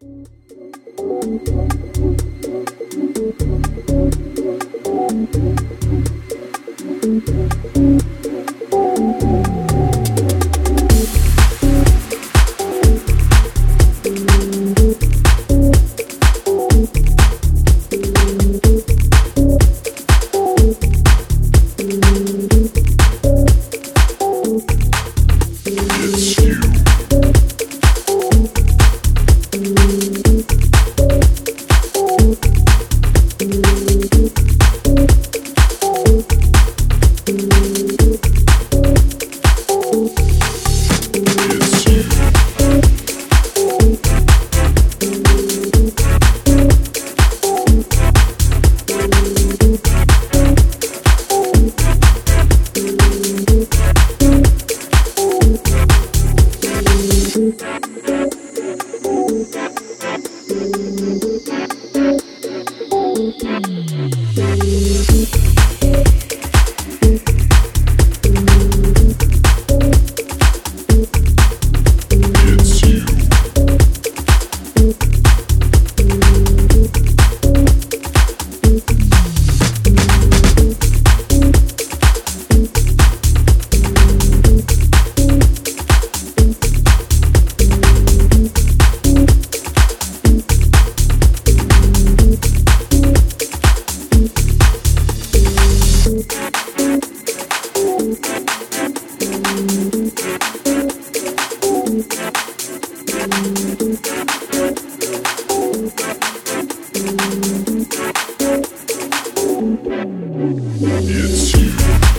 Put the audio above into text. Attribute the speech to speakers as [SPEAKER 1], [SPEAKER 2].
[SPEAKER 1] Thank you. Thank you. It's you.